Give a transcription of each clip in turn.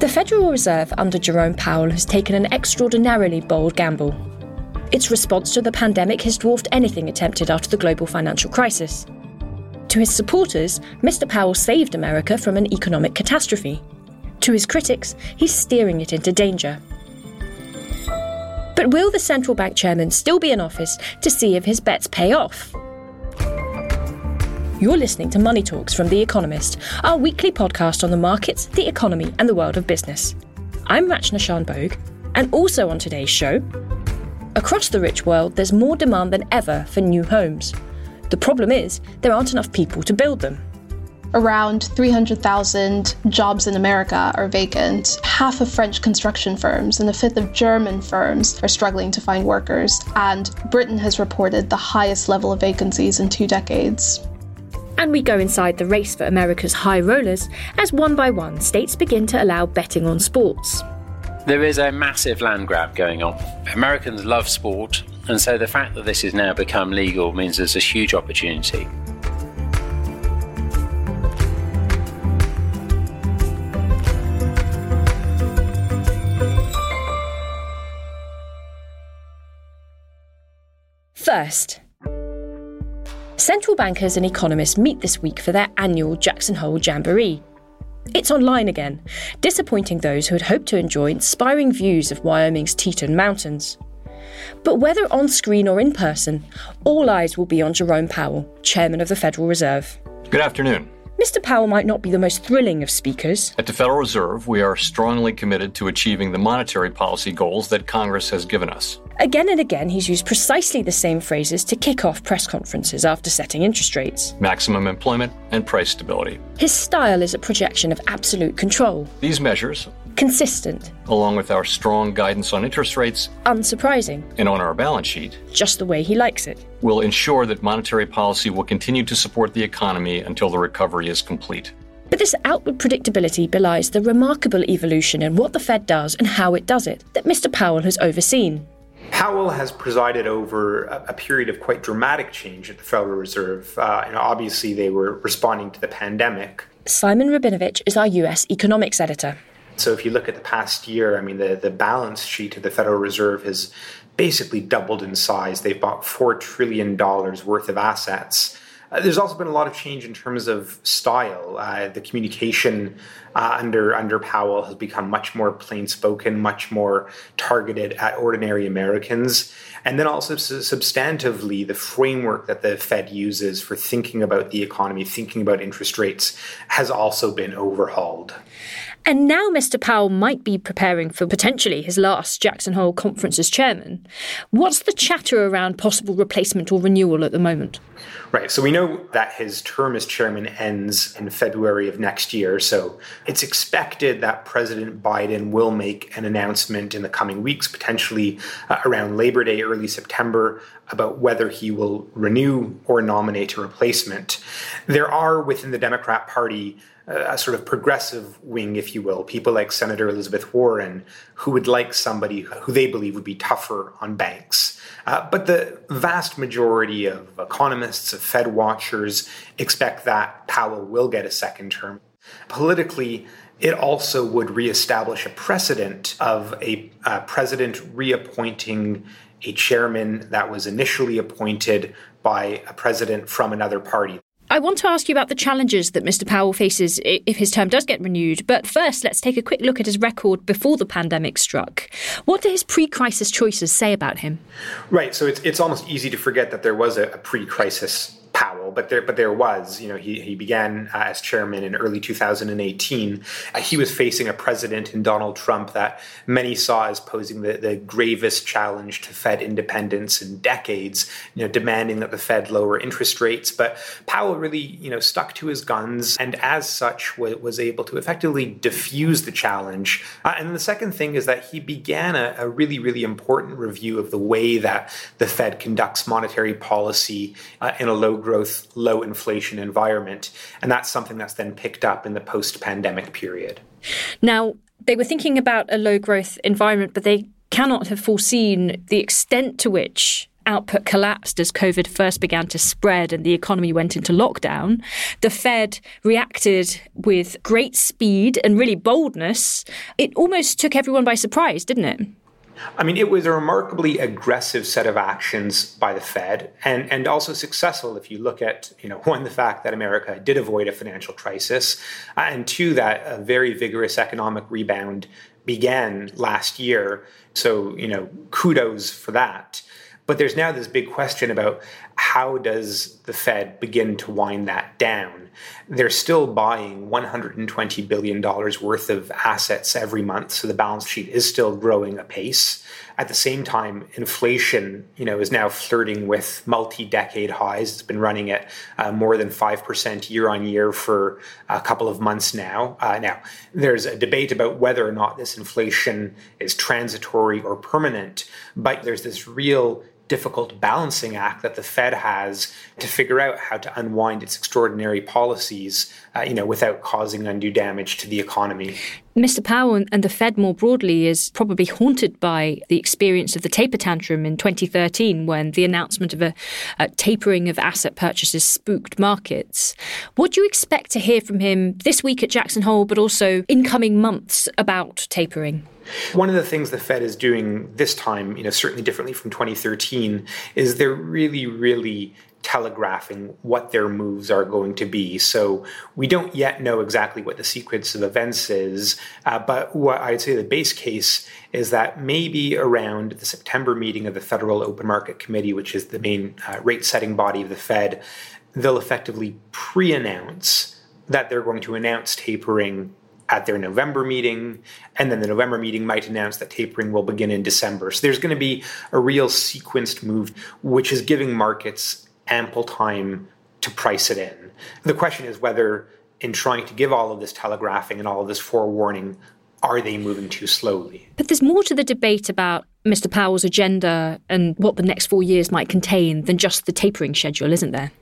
The Federal Reserve under Jerome Powell has taken an extraordinarily bold gamble. Its response to the pandemic has dwarfed anything attempted after the global financial crisis. To his supporters, Mr. Powell saved America from an economic catastrophe. To his critics, he's steering it into danger. But will the central bank chairman still be in office to see if his bets pay off? You're listening to Money Talks from The Economist, our weekly podcast on the markets, the economy, and the world of business. I'm Rachna Shanbhogue, and also on today's show, across the rich world, there's more demand than ever for new homes. The problem is, there aren't enough people to build them. Around 300,000 jobs in America are vacant. Half of French construction firms and a fifth of German firms are struggling to find workers. And Britain has reported the highest level of vacancies in two decades. And we go inside the race for America's high rollers as one by one states begin to allow betting on sports. There is a massive land grab going on. Americans love sport, and so the fact that this has now become legal means there's a huge opportunity. First, Central bankers and economists meet this week for their annual Jackson Hole Jamboree. It's online again, disappointing those who had hoped to enjoy inspiring views of Wyoming's Teton Mountains. But whether on screen or in person, all eyes will be on Jerome Powell, chairman of the Federal Reserve. Good afternoon. Mr. Powell might not be the most thrilling of speakers. At the Federal Reserve, we are strongly committed to achieving the monetary policy goals that Congress has given us. Again and again, he's used precisely the same phrases to kick off press conferences after setting interest rates maximum employment and price stability. His style is a projection of absolute control. These measures, consistent, along with our strong guidance on interest rates, unsurprising, and on our balance sheet, just the way he likes it, will ensure that monetary policy will continue to support the economy until the recovery is complete. But this outward predictability belies the remarkable evolution in what the Fed does and how it does it that Mr. Powell has overseen. Powell has presided over a, a, period of quite dramatic change at the Federal Reserve. Uh, and obviously, they were responding to the pandemic. Simon Rabinovitch is our US economics editor. So, if you look at the past year, I mean, the, the balance sheet of the Federal Reserve has basically doubled in size. They've bought $4 trillion worth of assets. Uh, there's also been a lot of change in terms of style. Uh, the communication uh, under under Powell has become much more plain spoken, much more targeted at ordinary Americans, and then also substantively the framework that the Fed uses for thinking about the economy, thinking about interest rates, has also been overhauled. And now Mr. Powell might be preparing for potentially his last Jackson Hole conference as chairman. What's the chatter around possible replacement or renewal at the moment? Right. So we know that his term as chairman ends in February of next year. So it's expected that President Biden will make an announcement in the coming weeks, potentially uh, around Labor Day, early September, about whether he will renew or nominate a replacement. There are within the Democrat Party a sort of progressive wing, if you will, people like Senator Elizabeth Warren, who would like somebody who they believe would be tougher on banks. Uh, but the vast majority of economists, of Fed watchers, expect that Powell will get a second term. Politically, it also would reestablish a precedent of a uh, president reappointing a chairman that was initially appointed by a president from another party. I want to ask you about the challenges that Mr. Powell faces if his term does get renewed. But first, let's take a quick look at his record before the pandemic struck. What do his pre crisis choices say about him? Right. So it's, it's almost easy to forget that there was a, a pre crisis Powell, but there, but there was, you know, he, he began uh, as chairman in early 2018. Uh, he was facing a president in Donald Trump that many saw as posing the, the gravest challenge to Fed independence in decades, you know, demanding that the Fed lower interest rates. But Powell really, you know, stuck to his guns and as such was, was able to effectively diffuse the challenge. Uh, and the second thing is that he began a, a really, really important review of the way that the Fed conducts monetary policy uh, in a low growth, low inflation environment. And that's something that's then picked up in the post pandemic period. Now, they were thinking about a low growth environment, but they cannot have foreseen the extent to which output collapsed as COVID first began to spread and the economy went into lockdown. The Fed reacted with great speed and really boldness. It almost took everyone by surprise, didn't it? I mean, it was a remarkably aggressive set of actions by the Fed, and and also successful if you look at you know one the fact that America did avoid a financial crisis, uh, and two that a very vigorous economic rebound began last year. So you know, kudos for that. But there's now this big question about how does the Fed begin to wind that down? They're still buying $120 billion worth of assets every month, so the balance sheet is still growing apace. At the same time, inflation, you know, is now flirting with multi-decade highs. It's been running at uh, more than five percent year on year for a couple of months now. Uh, now, there's a debate about whether or not this inflation is transitory or permanent, but there's this real difficult balancing act that the Fed has to figure out how to unwind its extraordinary policies, uh, you know, without causing undue damage to the economy. Mr. Powell and the Fed more broadly is probably haunted by the experience of the taper tantrum in 2013 when the announcement of a, a tapering of asset purchases spooked markets. What do you expect to hear from him this week at Jackson Hole, but also in coming months about tapering? One of the things the Fed is doing this time, you know, certainly differently from 2013, is they're really, really telegraphing what their moves are going to be. So we don't yet know exactly what the sequence of events is, uh, but what I'd say the base case is that maybe around the September meeting of the Federal Open Market Committee, which is the main uh, rate setting body of the Fed, they'll effectively pre announce that they're going to announce tapering at their November meeting, and then the November meeting might announce that tapering will begin in December. So there's going to be a real sequenced move, which is giving markets ample time to price it in. The question is whether, in trying to give all of this telegraphing and all of this forewarning, are they moving too slowly? But there's more to the debate about Mr. Powell's agenda and what the next four years might contain than just the tapering schedule, isn't there?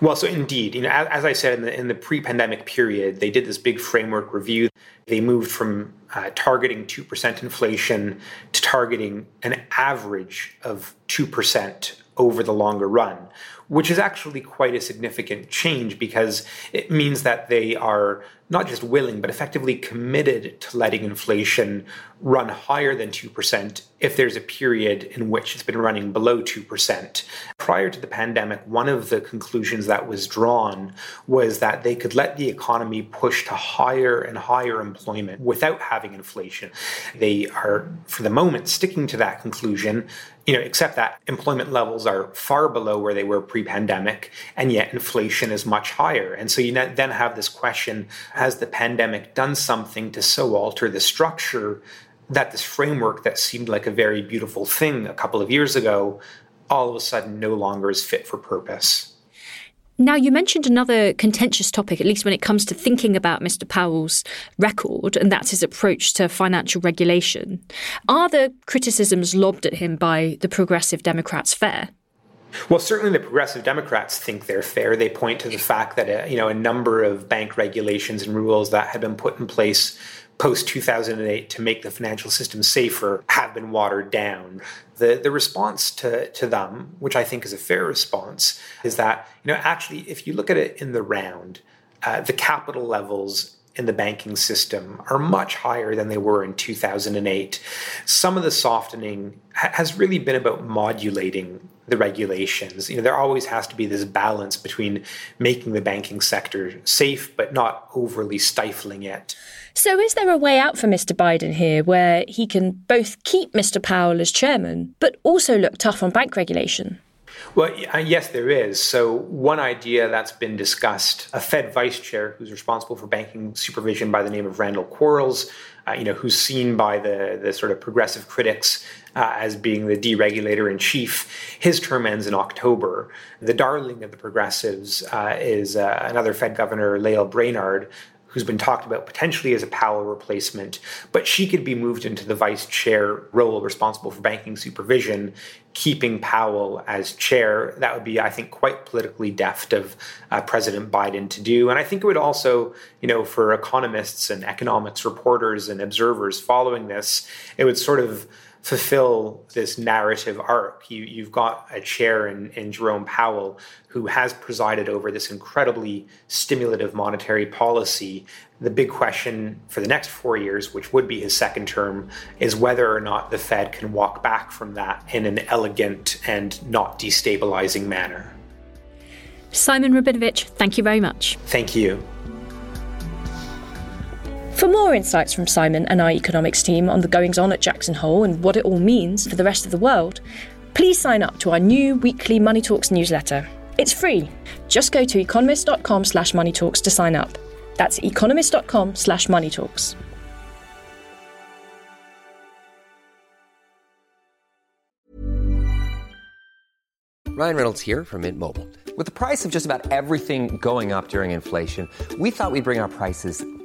Well, so indeed, you know, as, as I said in the in the pre-pandemic period, they did this big framework review. They moved from uh, targeting two percent inflation to targeting an average of two percent over the longer run, which is actually quite a significant change because it means that they are not just willing, but effectively committed to letting inflation run higher than 2% if there's a period in which it's been running below 2%. Prior to the pandemic, one of the conclusions that was drawn was that they could let the economy push to higher and higher employment without having inflation. They are, for the moment, sticking to that conclusion, you know, except that employment levels are far below where they were pre-pandemic, and yet inflation is much higher. And so you then have this question has the pandemic done something to so alter the structure that this framework that seemed like a very beautiful thing a couple of years ago all of a sudden no longer is fit for purpose? Now, you mentioned another contentious topic, at least when it comes to thinking about Mr. Powell's record, and that's his approach to financial regulation. Are the criticisms lobbed at him by the progressive Democrats fair? Well, certainly the progressive Democrats think they're fair. They point to the fact that uh, you know a number of bank regulations and rules that had been put in place post 2008 to make the financial system safer have been watered down. The the response to to them, which I think is a fair response, is that you know actually if you look at it in the round, uh, the capital levels in the banking system are much higher than they were in 2008. Some of the softening ha- has really been about modulating the regulations. You know, there always has to be this balance between making the banking sector safe but not overly stifling it. So, is there a way out for Mr. Biden here where he can both keep Mr. Powell as chairman but also look tough on bank regulation? Well, uh, yes, there is. So, one idea that's been discussed, a Fed vice chair who's responsible for banking supervision by the name of Randall Quarles, uh, you know, who's seen by the, the sort of progressive critics uh, as being the deregulator in chief. His term ends in October. The darling of the progressives uh, is uh, another Fed governor, Lael Brainard, who's been talked about potentially as a Powell replacement, but she could be moved into the vice chair role responsible for banking supervision, keeping Powell as chair. That would be, I think, quite politically deft of uh, President Biden to do. And I think it would also, you know, for economists and economics reporters and observers following this, it would sort of fulfill this narrative arc. You, have got a chair in, in Jerome Powell who has presided over this incredibly stimulative monetary policy. The big question for the next four years, which would be his second term, is whether or not the Fed can walk back from that in an elegant and not destabilizing manner. Simon Rabinovitch, thank you very much. Thank you. For more insights from Simon and our economics team on the goings on at Jackson Hole and what it all means for the rest of the world, please sign up to our new weekly Money Talks newsletter. It's free. Just go to economist.com slash money talks to sign up. That's economist.com slash money talks. Ryan Reynolds here from Mint Mobile. With the price of just about everything going up during inflation, we thought we'd bring our prices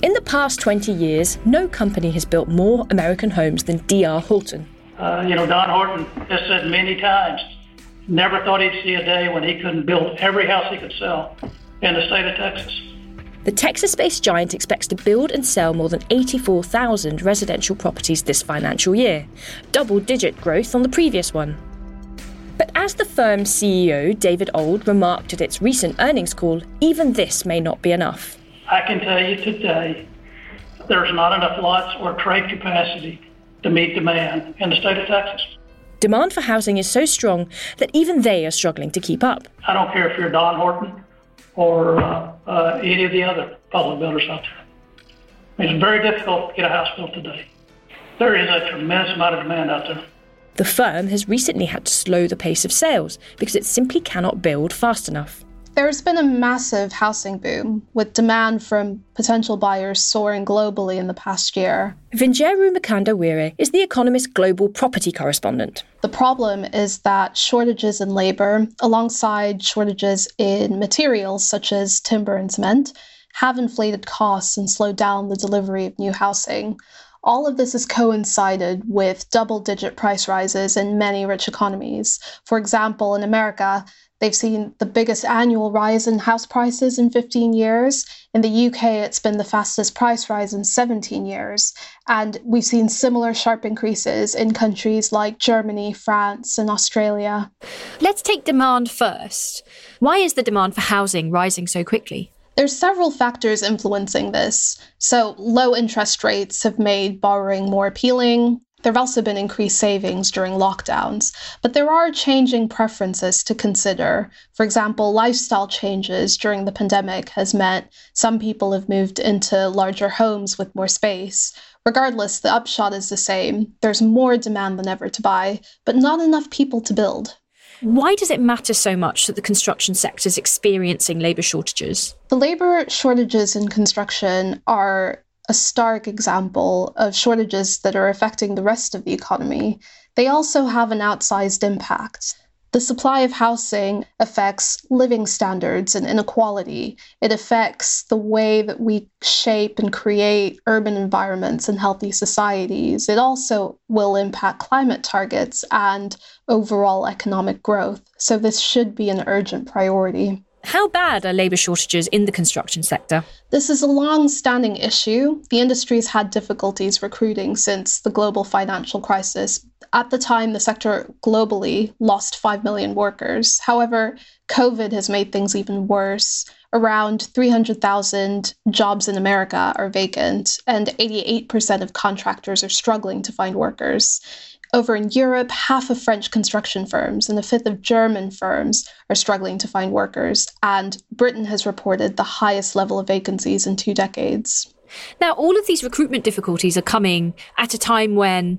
In the past 20 years, no company has built more American homes than D.R. Horton. Uh, you know, Don Horton has said many times, never thought he'd see a day when he couldn't build every house he could sell in the state of Texas. The Texas based giant expects to build and sell more than 84,000 residential properties this financial year, double digit growth on the previous one. But as the firm's CEO, David Auld, remarked at its recent earnings call, even this may not be enough. I can tell you today, there's not enough lots or trade capacity to meet demand in the state of Texas. Demand for housing is so strong that even they are struggling to keep up. I don't care if you're Don Horton or uh, uh, any of the other public builders out there. It's very difficult to get a house built today. There is a tremendous amount of demand out there. The firm has recently had to slow the pace of sales because it simply cannot build fast enough. There's been a massive housing boom, with demand from potential buyers soaring globally in the past year. Vinjeru Mukanda is The Economist global property correspondent. The problem is that shortages in labor, alongside shortages in materials such as timber and cement, have inflated costs and slowed down the delivery of new housing. All of this has coincided with double digit price rises in many rich economies. For example, in America, They've seen the biggest annual rise in house prices in 15 years. In the UK, it's been the fastest price rise in 17 years. And we've seen similar sharp increases in countries like Germany, France, and Australia. Let's take demand first. Why is the demand for housing rising so quickly? There's several factors influencing this. So, low interest rates have made borrowing more appealing. There have also been increased savings during lockdowns, but there are changing preferences to consider. For example, lifestyle changes during the pandemic has meant some people have moved into larger homes with more space. Regardless, the upshot is the same. There's more demand than ever to buy, but not enough people to build. Why does it matter so much that the construction sector is experiencing labour shortages? The labour shortages in construction are a stark example of shortages that are affecting the rest of the economy, they also have an outsized impact. The supply of housing affects living standards and inequality. It affects the way that we shape and create urban environments and healthy societies. It also will impact climate targets and overall economic growth. So, this should be an urgent priority. How bad are labour shortages in the construction sector? This is a long standing issue. The industry has had difficulties recruiting since the global financial crisis. At the time, the sector globally lost 5 million workers. However, COVID has made things even worse. Around 300,000 jobs in America are vacant, and 88% of contractors are struggling to find workers. Over in Europe, half of French construction firms and a fifth of German firms are struggling to find workers, and Britain has reported the highest level of vacancies in two decades. Now, all of these recruitment difficulties are coming at a time when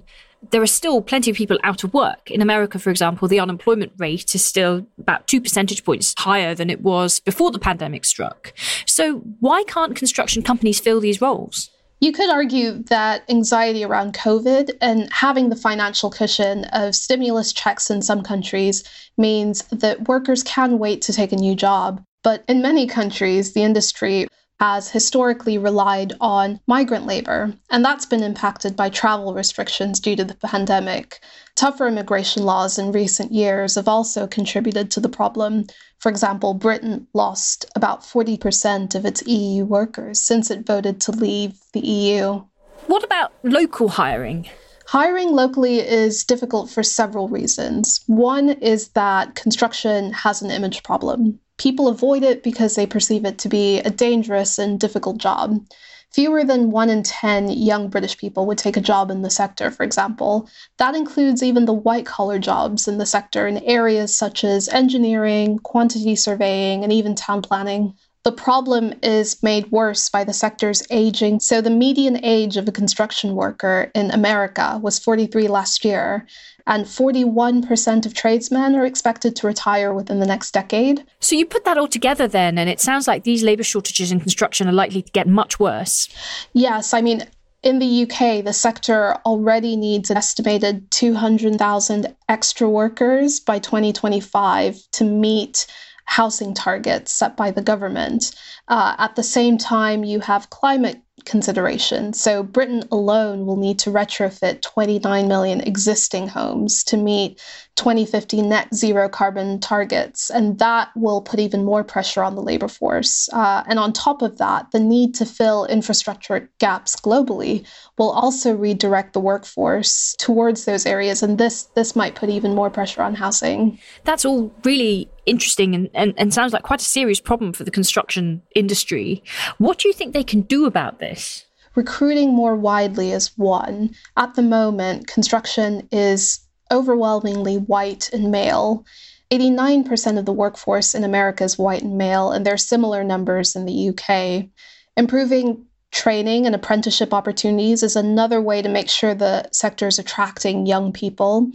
there are still plenty of people out of work. In America, for example, the unemployment rate is still about two percentage points higher than it was before the pandemic struck. So, why can't construction companies fill these roles? You could argue that anxiety around COVID and having the financial cushion of stimulus checks in some countries means that workers can wait to take a new job. But in many countries, the industry has historically relied on migrant labor, and that's been impacted by travel restrictions due to the pandemic. Tougher immigration laws in recent years have also contributed to the problem. For example, Britain lost about 40% of its EU workers since it voted to leave the EU. What about local hiring? Hiring locally is difficult for several reasons. One is that construction has an image problem. People avoid it because they perceive it to be a dangerous and difficult job. Fewer than one in 10 young British people would take a job in the sector, for example. That includes even the white collar jobs in the sector in areas such as engineering, quantity surveying, and even town planning. The problem is made worse by the sector's aging. So, the median age of a construction worker in America was 43 last year, and 41% of tradesmen are expected to retire within the next decade. So you put that all together then, and it sounds like these labour shortages in construction are likely to get much worse. Yes, I mean, in the UK, the sector already needs an estimated 200,000 extra workers by 2025 to meet housing targets set by the government. Uh, at the same time, you have climate consideration. So Britain alone will need to retrofit 29 million existing homes to meet 2050 net zero carbon targets. And that will put even more pressure on the labor force. Uh, and on top of that, the need to fill infrastructure gaps globally will also redirect the workforce towards those areas. And this, this might put even more pressure on housing. That's all really interesting and, and, and sounds like quite a serious problem for the construction industry. What do you think they can do about this? Recruiting more widely is one. At the moment, construction is overwhelmingly white and male. 89% of the workforce in America is white and male, and there are similar numbers in the UK. Improving training and apprenticeship opportunities is another way to make sure the sector is attracting young people.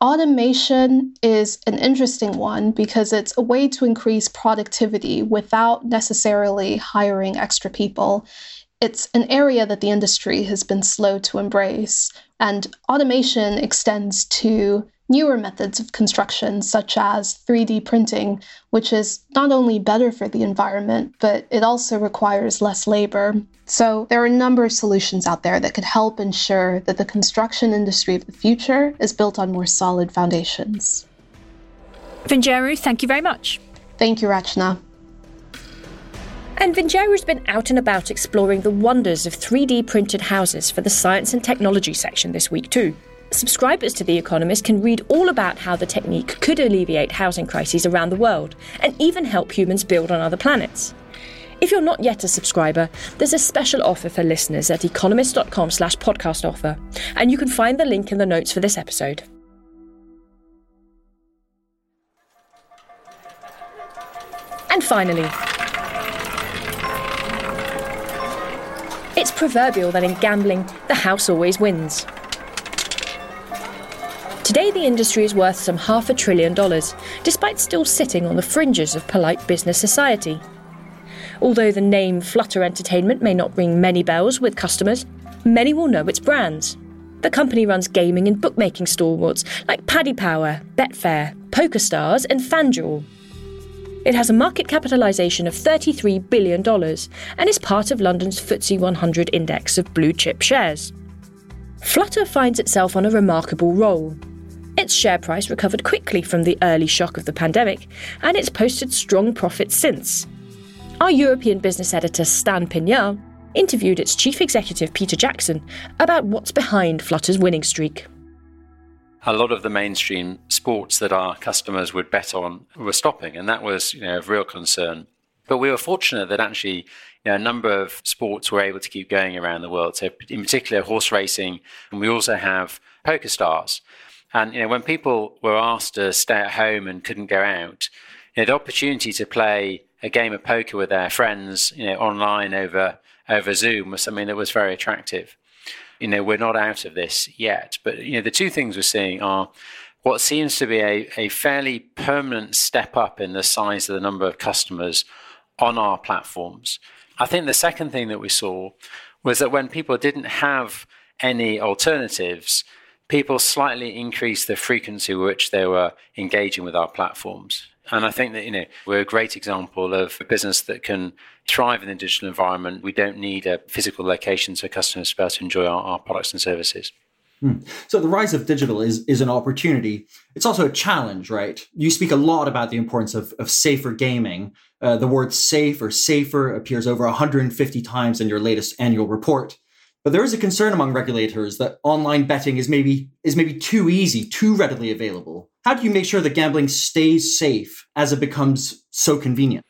Automation is an interesting one because it's a way to increase productivity without necessarily hiring extra people. It's an area that the industry has been slow to embrace, and automation extends to newer methods of construction, such as 3D printing, which is not only better for the environment, but it also requires less labor. So, there are a number of solutions out there that could help ensure that the construction industry of the future is built on more solid foundations. Vinjeru, thank you very much. Thank you, Rachna. And Vinjeru's been out and about exploring the wonders of 3D printed houses for the science and technology section this week, too. Subscribers to The Economist can read all about how the technique could alleviate housing crises around the world and even help humans build on other planets. If you're not yet a subscriber, there's a special offer for listeners at economist.com slash podcast offer, and you can find the link in the notes for this episode. And finally, It's proverbial that in gambling, the house always wins. Today, the industry is worth some half a trillion dollars, despite still sitting on the fringes of polite business society. Although the name Flutter Entertainment may not ring many bells with customers, many will know its brands. The company runs gaming and bookmaking stalwarts like Paddy Power, Betfair, PokerStars, and FanDuel. It has a market capitalisation of $33 billion and is part of London's FTSE 100 index of blue chip shares. Flutter finds itself on a remarkable roll. Its share price recovered quickly from the early shock of the pandemic, and it's posted strong profits since. Our European business editor Stan Pignal interviewed its chief executive Peter Jackson about what's behind Flutter's winning streak. A lot of the mainstream sports that our customers would bet on were stopping, and that was you know, of real concern. But we were fortunate that actually you know, a number of sports were able to keep going around the world. So, in particular, horse racing, and we also have PokerStars. And you know, when people were asked to stay at home and couldn't go out, you know, the opportunity to play a game of poker with their friends, you know, online over over Zoom was something that was very attractive. You know, we're not out of this yet, but you know, the two things we're seeing are what seems to be a, a fairly permanent step up in the size of the number of customers on our platforms. I think the second thing that we saw was that when people didn't have any alternatives, people slightly increased the frequency with which they were engaging with our platforms. And I think that, you know, we're a great example of a business that can thrive in the digital environment. We don't need a physical location so customers to be able to enjoy our, our products and services. Hmm. So the rise of digital is is an opportunity. It's also a challenge, right? You speak a lot about the importance of, of safer gaming. Uh, the word safe or safer appears over 150 times in your latest annual report. But there is a concern among regulators that online betting is maybe is maybe too easy, too readily available. How do you make sure that gambling stays safe as it becomes so convenient?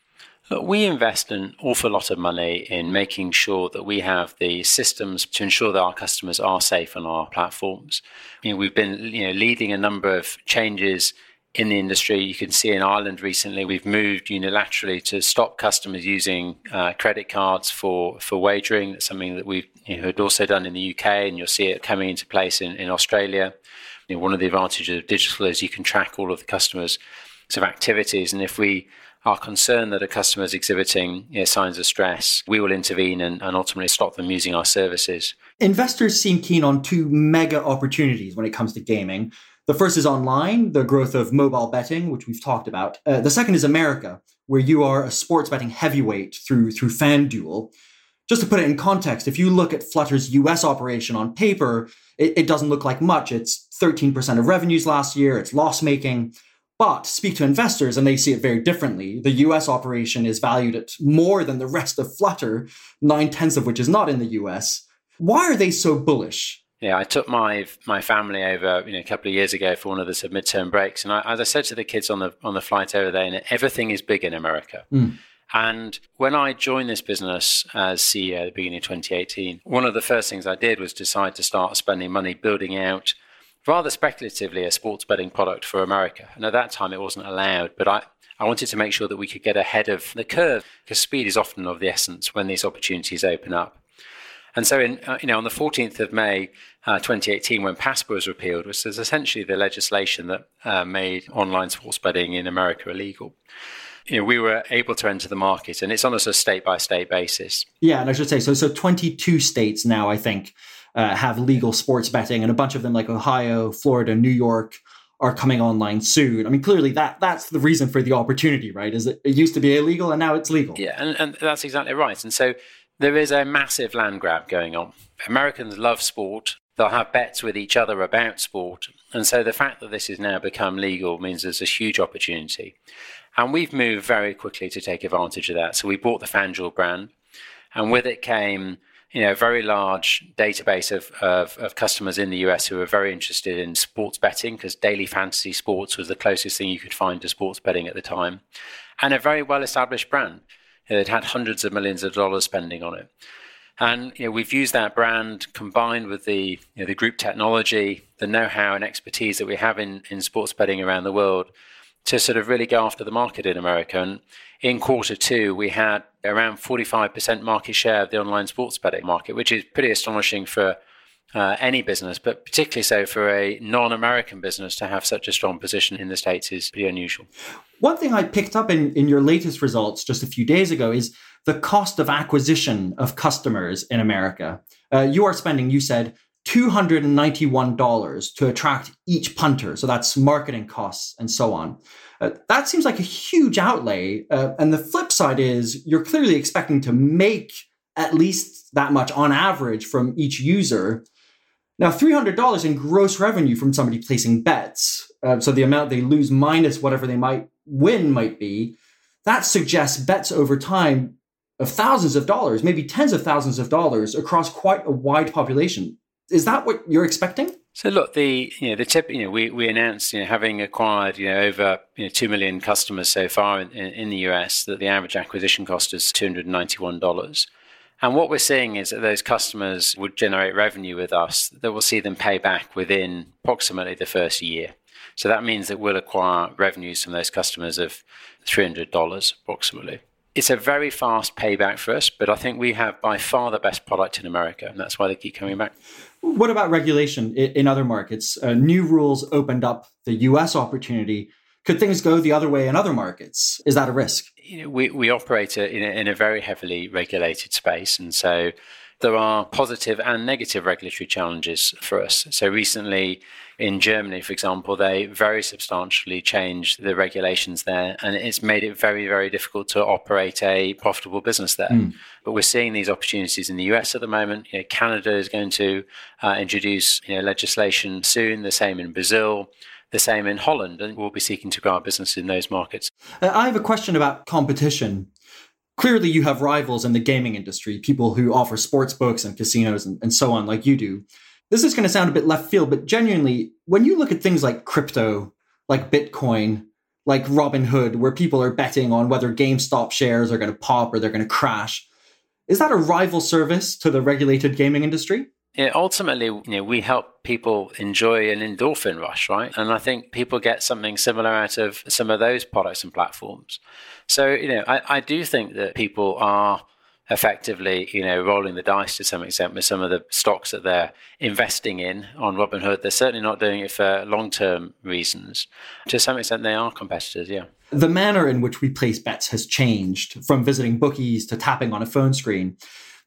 We invest an awful lot of money in making sure that we have the systems to ensure that our customers are safe on our platforms. You know, we've been you know, leading a number of changes in the industry. You can see in Ireland recently, we've moved unilaterally to stop customers using uh, credit cards for, for wagering. That's something that we've you know, had also done in the UK, and you'll see it coming into place in, in Australia. You know, one of the advantages of digital is you can track all of the customers' sort of activities, and if we are concerned that a customer is exhibiting you know, signs of stress, we will intervene and, and ultimately stop them using our services. Investors seem keen on two mega opportunities when it comes to gaming. The first is online, the growth of mobile betting, which we've talked about. Uh, the second is America, where you are a sports betting heavyweight through through FanDuel. Just to put it in context, if you look at Flutter's US operation on paper, it, it doesn't look like much. It's 13% of revenues last year, it's loss making. But speak to investors and they see it very differently. The US operation is valued at more than the rest of Flutter, nine tenths of which is not in the US. Why are they so bullish? Yeah, I took my my family over, you know, a couple of years ago for one of the sort of midterm breaks, and I, as I said to the kids on the on the flight over there, and everything is big in America. Mm. And when I joined this business as CEO at the beginning of 2018, one of the first things I did was decide to start spending money building out, rather speculatively, a sports betting product for America. And at that time, it wasn't allowed, but I, I wanted to make sure that we could get ahead of the curve because speed is often of the essence when these opportunities open up. And so, in, uh, you know, on the 14th of May, uh, 2018, when PASPA was repealed, which is essentially the legislation that uh, made online sports betting in America illegal, you know, we were able to enter the market, and it's on a sort of state by state basis. Yeah, and I should say so. So, 22 states now, I think, uh, have legal sports betting, and a bunch of them, like Ohio, Florida, New York, are coming online soon. I mean, clearly that that's the reason for the opportunity, right? Is it, it used to be illegal and now it's legal. Yeah, and, and that's exactly right. And so there is a massive land grab going on. Americans love sport. They'll have bets with each other about sport. And so the fact that this has now become legal means there's a huge opportunity. And we've moved very quickly to take advantage of that. So we bought the FanDuel brand, and with it came you know, a very large database of, of, of, customers in the US who are very interested in sports betting because daily fantasy sports was the closest thing you could find to sports betting at the time, and a very well established brand. It had hundreds of millions of dollars spending on it. And you know, we've used that brand combined with the, you know, the group technology, the know how and expertise that we have in, in sports betting around the world to sort of really go after the market in America. And in quarter two, we had around 45% market share of the online sports betting market, which is pretty astonishing for uh, any business, but particularly so for a non American business to have such a strong position in the States is pretty unusual. One thing I picked up in, in your latest results just a few days ago is the cost of acquisition of customers in America. Uh, you are spending, you said, $291 to attract each punter. So that's marketing costs and so on. Uh, that seems like a huge outlay. Uh, and the flip side is you're clearly expecting to make at least that much on average from each user. Now, $300 in gross revenue from somebody placing bets, uh, so the amount they lose minus whatever they might win might be, that suggests bets over time of thousands of dollars, maybe tens of thousands of dollars across quite a wide population. Is that what you're expecting? So look, the you know the tip you know we, we announced you know having acquired you know over you know two million customers so far in, in the US that the average acquisition cost is two hundred ninety one dollars. And what we're seeing is that those customers would generate revenue with us that will see them pay back within approximately the first year. So that means that we'll acquire revenues from those customers of $300 approximately. It's a very fast payback for us, but I think we have by far the best product in America, and that's why they keep coming back. What about regulation in other markets? Uh, new rules opened up the US opportunity. Could things go the other way in other markets? Is that a risk? You know, we, we operate in a, in a very heavily regulated space, and so there are positive and negative regulatory challenges for us. So recently in Germany, for example, they very substantially changed the regulations there, and it's made it very, very difficult to operate a profitable business there. Mm. But we're seeing these opportunities in the US at the moment. You know, Canada is going to uh, introduce you know, legislation soon. The same in Brazil the same in Holland, and we'll be seeking to grow our business in those markets. Uh, I have a question about competition clearly you have rivals in the gaming industry, people who offer sports books and casinos and, and so on, like you do. This is going to sound a bit left field, but genuinely, when you look at things like crypto, like Bitcoin, like Robinhood, where people are betting on whether GameStop shares are going to pop or they're going to crash, is that a rival service to the regulated gaming industry? Yeah, ultimately, you know, we help people enjoy an endorphin rush, right? And I think people get something similar out of some of those products and platforms. So, you know, I, I do think that people are effectively, you know, rolling the dice to some extent with some of the stocks that they're investing in on Robinhood. They're certainly not doing it for long term reasons. To some extent, they are competitors, yeah. The manner in which we place bets has changed from visiting bookies to tapping on a phone screen.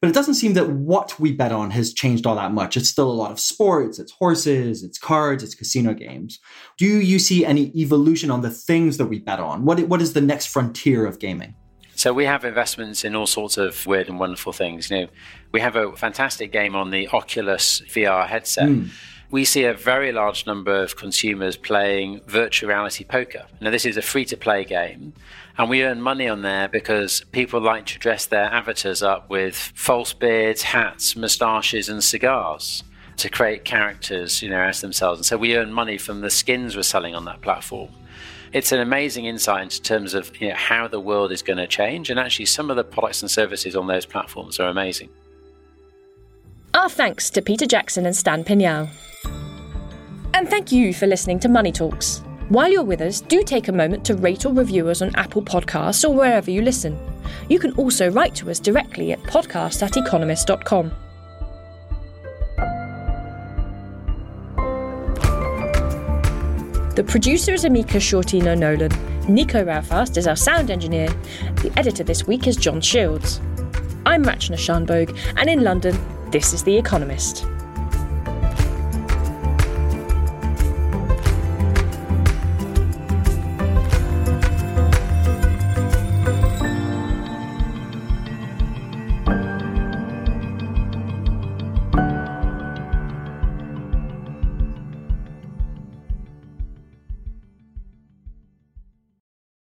But it doesn't seem that what we bet on has changed all that much. It's still a lot of sports, it's horses, it's cards, it's casino games. Do you see any evolution on the things that we bet on? What, what is the next frontier of gaming? So we have investments in all sorts of weird and wonderful things. You know, we have a fantastic game on the Oculus VR headset. Mm we see a very large number of consumers playing virtual reality poker. Now, this is a free to play game, and we earn money on there because people like to dress their avatars up with false beards, hats, moustaches, and cigars to create characters, you know, as themselves. And so we earn money from the skins we're selling on that platform. It's an amazing insight into terms of you know, how the world is going to change, and actually, some of the products and services on those platforms are amazing. Our thanks to Peter Jackson and Stan Pignal. And thank you for listening to Money Talks. While you're with us, do take a moment to rate or review us on Apple Podcasts or wherever you listen. You can also write to us directly at podcast at economist.com. The producer is Amika Shortino Nolan. Nico Rofast is our sound engineer. The editor this week is John Shields. I'm Rachna Shanbhogue, and in London, this is The Economist.